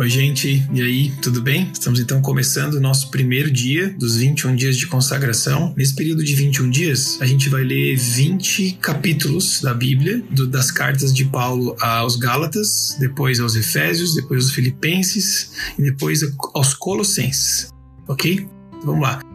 Oi, gente, e aí, tudo bem? Estamos então começando o nosso primeiro dia dos 21 dias de consagração. Nesse período de 21 dias, a gente vai ler 20 capítulos da Bíblia, do, das cartas de Paulo aos Gálatas, depois aos Efésios, depois aos Filipenses e depois aos Colossenses, ok? Então, vamos lá.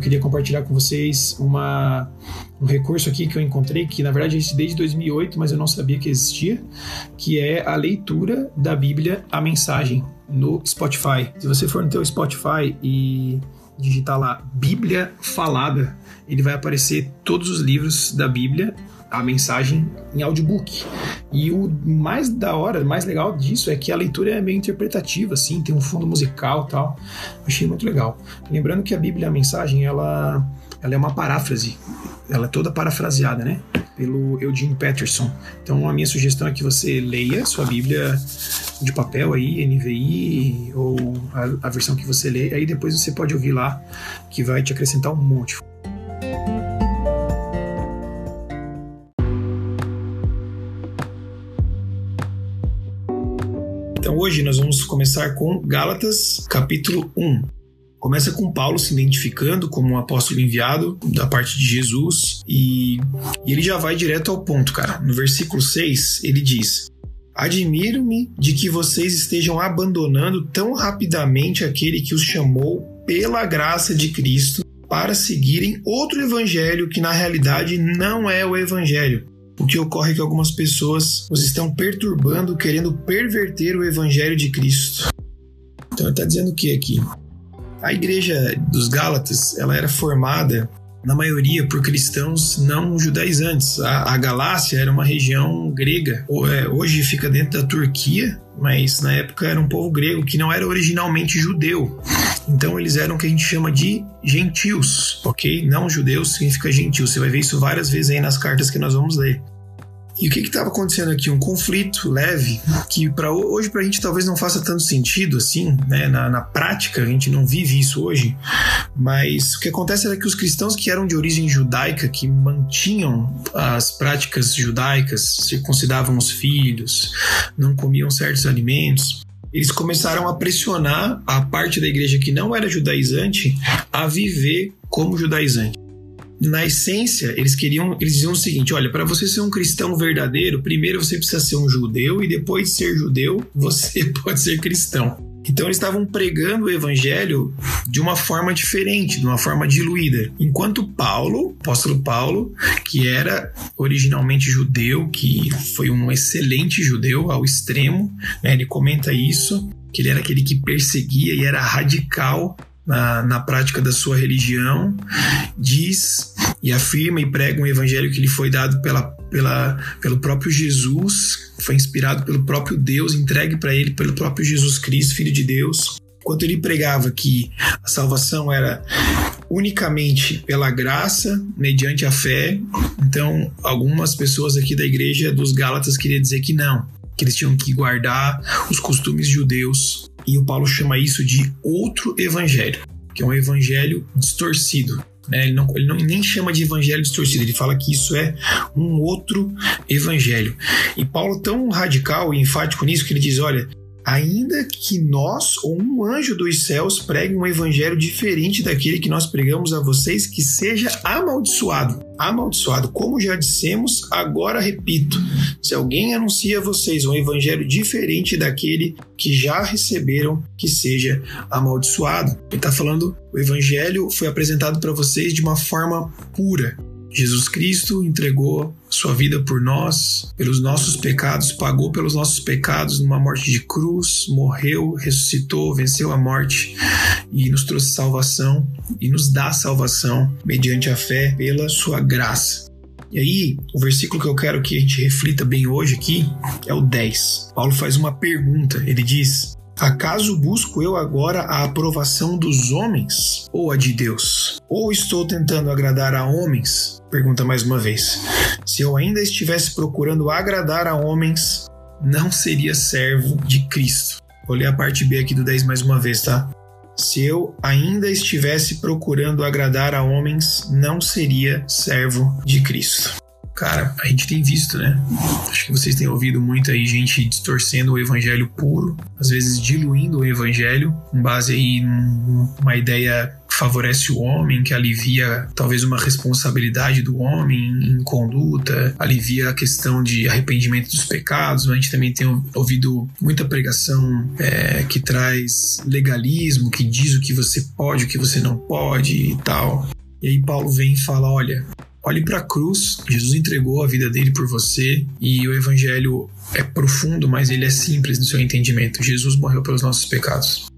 Eu queria compartilhar com vocês uma, um recurso aqui que eu encontrei, que na verdade existe desde 2008, mas eu não sabia que existia, que é a leitura da Bíblia, a mensagem, no Spotify. Se você for no teu Spotify e digitar lá Bíblia Falada, ele vai aparecer todos os livros da Bíblia a mensagem em audiobook. E o mais da hora, mais legal disso é que a leitura é meio interpretativa, assim, tem um fundo musical tal. Achei muito legal. Lembrando que a Bíblia, a mensagem, ela, ela é uma paráfrase. Ela é toda parafraseada, né? Pelo Eugene Peterson. Então a minha sugestão é que você leia sua Bíblia de papel aí, NVI, ou a, a versão que você lê, aí depois você pode ouvir lá, que vai te acrescentar um monte. Então hoje nós vamos começar com Gálatas, capítulo 1. Começa com Paulo se identificando como um apóstolo enviado da parte de Jesus e, e ele já vai direto ao ponto, cara. No versículo 6, ele diz: Admiro-me de que vocês estejam abandonando tão rapidamente aquele que os chamou pela graça de Cristo para seguirem outro evangelho que na realidade não é o evangelho o que ocorre é que algumas pessoas os estão perturbando, querendo perverter o evangelho de Cristo. Então ele está dizendo o que aqui? A igreja dos Gálatas ela era formada na maioria por cristãos não judaizantes. A, a Galácia era uma região grega, é, hoje fica dentro da Turquia, mas na época era um povo grego que não era originalmente judeu. Então eles eram o que a gente chama de gentios, ok? Não judeus significa gentil. Você vai ver isso várias vezes aí nas cartas que nós vamos ler. E o que estava acontecendo aqui? Um conflito leve que para hoje para a gente talvez não faça tanto sentido assim, né? Na, na, prática a gente não vive isso hoje, mas o que acontece era que os cristãos que eram de origem judaica, que mantinham as práticas judaicas, circuncidavam os filhos, não comiam certos alimentos, eles começaram a pressionar a parte da igreja que não era judaizante a viver como judaizante na essência, eles queriam, eles diziam o seguinte: olha, para você ser um cristão verdadeiro, primeiro você precisa ser um judeu e depois de ser judeu, você pode ser cristão. Então eles estavam pregando o evangelho de uma forma diferente, de uma forma diluída. Enquanto Paulo, apóstolo Paulo, que era originalmente judeu, que foi um excelente judeu ao extremo, né, ele comenta isso, que ele era aquele que perseguia e era radical na, na prática da sua religião, diz e afirma e prega um evangelho que lhe foi dado pela, pela, pelo próprio Jesus, foi inspirado pelo próprio Deus, entregue para ele pelo próprio Jesus Cristo, Filho de Deus. Enquanto ele pregava que a salvação era unicamente pela graça, mediante a fé, então algumas pessoas aqui da igreja dos Gálatas queriam dizer que não, que eles tinham que guardar os costumes judeus e o Paulo chama isso de outro evangelho, que é um evangelho distorcido. Né? Ele, não, ele não, nem chama de evangelho distorcido, ele fala que isso é um outro evangelho. E Paulo, tão radical e enfático nisso, que ele diz: olha, ainda que nós ou um anjo dos céus pregue um evangelho diferente daquele que nós pregamos a vocês, que seja amaldiçoado. Amaldiçoado, como já dissemos, agora repito: se alguém anuncia a vocês um evangelho diferente daquele que já receberam, que seja amaldiçoado. Ele está falando, o evangelho foi apresentado para vocês de uma forma pura, Jesus Cristo entregou sua vida por nós, pelos nossos pecados, pagou pelos nossos pecados numa morte de cruz, morreu, ressuscitou, venceu a morte e nos trouxe salvação e nos dá salvação mediante a fé pela sua graça. E aí, o versículo que eu quero que a gente reflita bem hoje aqui é o 10. Paulo faz uma pergunta, ele diz: Acaso busco eu agora a aprovação dos homens ou a de Deus? Ou estou tentando agradar a homens? Pergunta mais uma vez. Se eu ainda estivesse procurando agradar a homens, não seria servo de Cristo. Vou ler a parte B aqui do 10 mais uma vez, tá? Se eu ainda estivesse procurando agradar a homens, não seria servo de Cristo. Cara, a gente tem visto, né? Acho que vocês têm ouvido muito aí gente distorcendo o evangelho puro, às vezes diluindo o evangelho, com base aí numa ideia que favorece o homem, que alivia talvez uma responsabilidade do homem em conduta, alivia a questão de arrependimento dos pecados. A gente também tem ouvido muita pregação é, que traz legalismo, que diz o que você pode, o que você não pode e tal. E aí Paulo vem e fala: olha, olhe para a cruz, Jesus entregou a vida dele por você e o evangelho é profundo, mas ele é simples no seu entendimento. Jesus morreu pelos nossos pecados.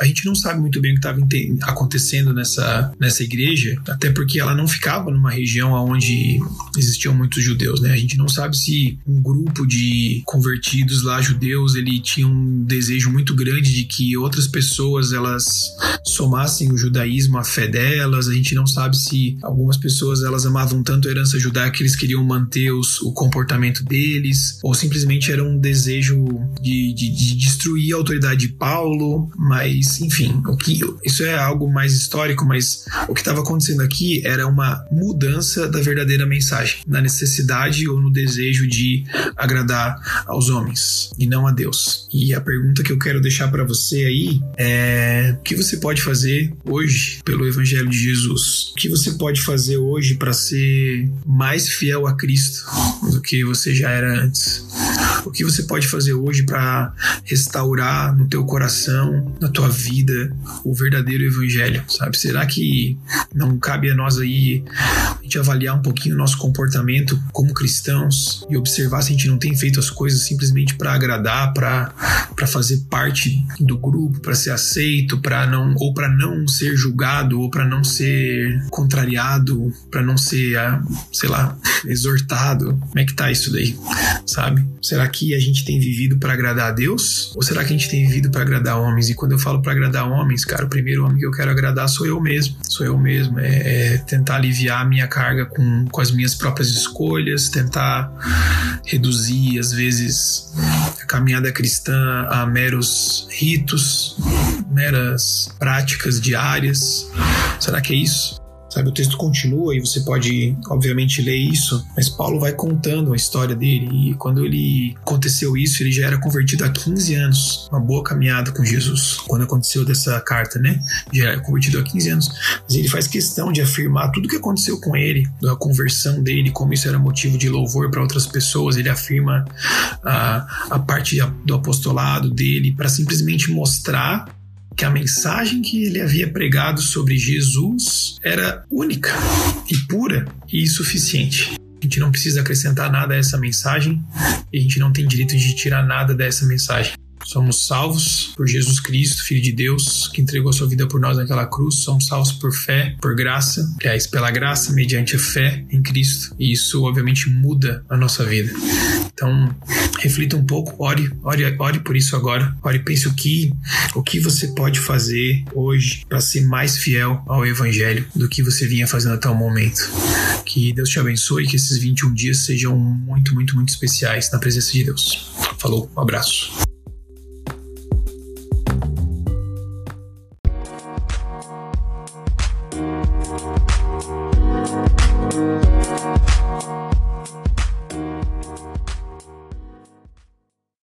A gente não sabe muito bem o que estava acontecendo nessa, nessa igreja, até porque ela não ficava numa região onde existiam muitos judeus, né? A gente não sabe se um grupo de convertidos lá judeus ele tinha um desejo muito grande de que outras pessoas elas somassem o judaísmo à fé delas. A gente não sabe se algumas pessoas elas amavam tanto a herança judaica que eles queriam manter os, o comportamento deles, ou simplesmente era um desejo de, de, de destruir a autoridade de Paulo, mas mas, enfim, o que isso é algo mais histórico, mas o que estava acontecendo aqui era uma mudança da verdadeira mensagem, na necessidade ou no desejo de agradar aos homens e não a Deus. E a pergunta que eu quero deixar para você aí é: o que você pode fazer hoje pelo evangelho de Jesus? O que você pode fazer hoje para ser mais fiel a Cristo do que você já era antes? O que você pode fazer hoje para restaurar no teu coração, na tua vida, o verdadeiro evangelho, sabe? Será que não cabe a nós aí a gente avaliar um pouquinho o nosso comportamento como cristãos e observar se a gente não tem feito as coisas simplesmente para agradar, para fazer parte do grupo, para ser aceito, para não ou para não ser julgado ou para não ser contrariado, para não ser, ah, sei lá, exortado. Como é que tá isso daí? Sabe? Será que a gente tem vivido para agradar a Deus ou será que a gente tem vivido para agradar homens? E quando eu falo para agradar homens, cara, o primeiro homem que eu quero agradar sou eu mesmo. Sou eu mesmo. É, é tentar aliviar a minha carga com, com as minhas próprias escolhas, tentar reduzir, às vezes, a caminhada cristã a meros ritos, meras práticas diárias. Será que é isso? Sabe, o texto continua e você pode, obviamente, ler isso, mas Paulo vai contando a história dele. E quando ele aconteceu isso, ele já era convertido há 15 anos, uma boa caminhada com Jesus. Quando aconteceu dessa carta, né? Já era convertido há 15 anos. Mas ele faz questão de afirmar tudo o que aconteceu com ele, da conversão dele, como isso era motivo de louvor para outras pessoas. Ele afirma a, a parte do apostolado dele para simplesmente mostrar que a mensagem que ele havia pregado sobre Jesus era única e pura e suficiente. A gente não precisa acrescentar nada a essa mensagem e a gente não tem direito de tirar nada dessa mensagem. Somos salvos por Jesus Cristo, Filho de Deus, que entregou sua vida por nós naquela cruz. Somos salvos por fé, por graça, aliás, pela graça, mediante a fé em Cristo. E isso, obviamente, muda a nossa vida. Então, reflita um pouco, ore, ore, ore por isso agora. Ore, pense o que, o que você pode fazer hoje para ser mais fiel ao Evangelho do que você vinha fazendo até o momento. Que Deus te abençoe, que esses 21 dias sejam muito, muito, muito especiais na presença de Deus. Falou, um abraço.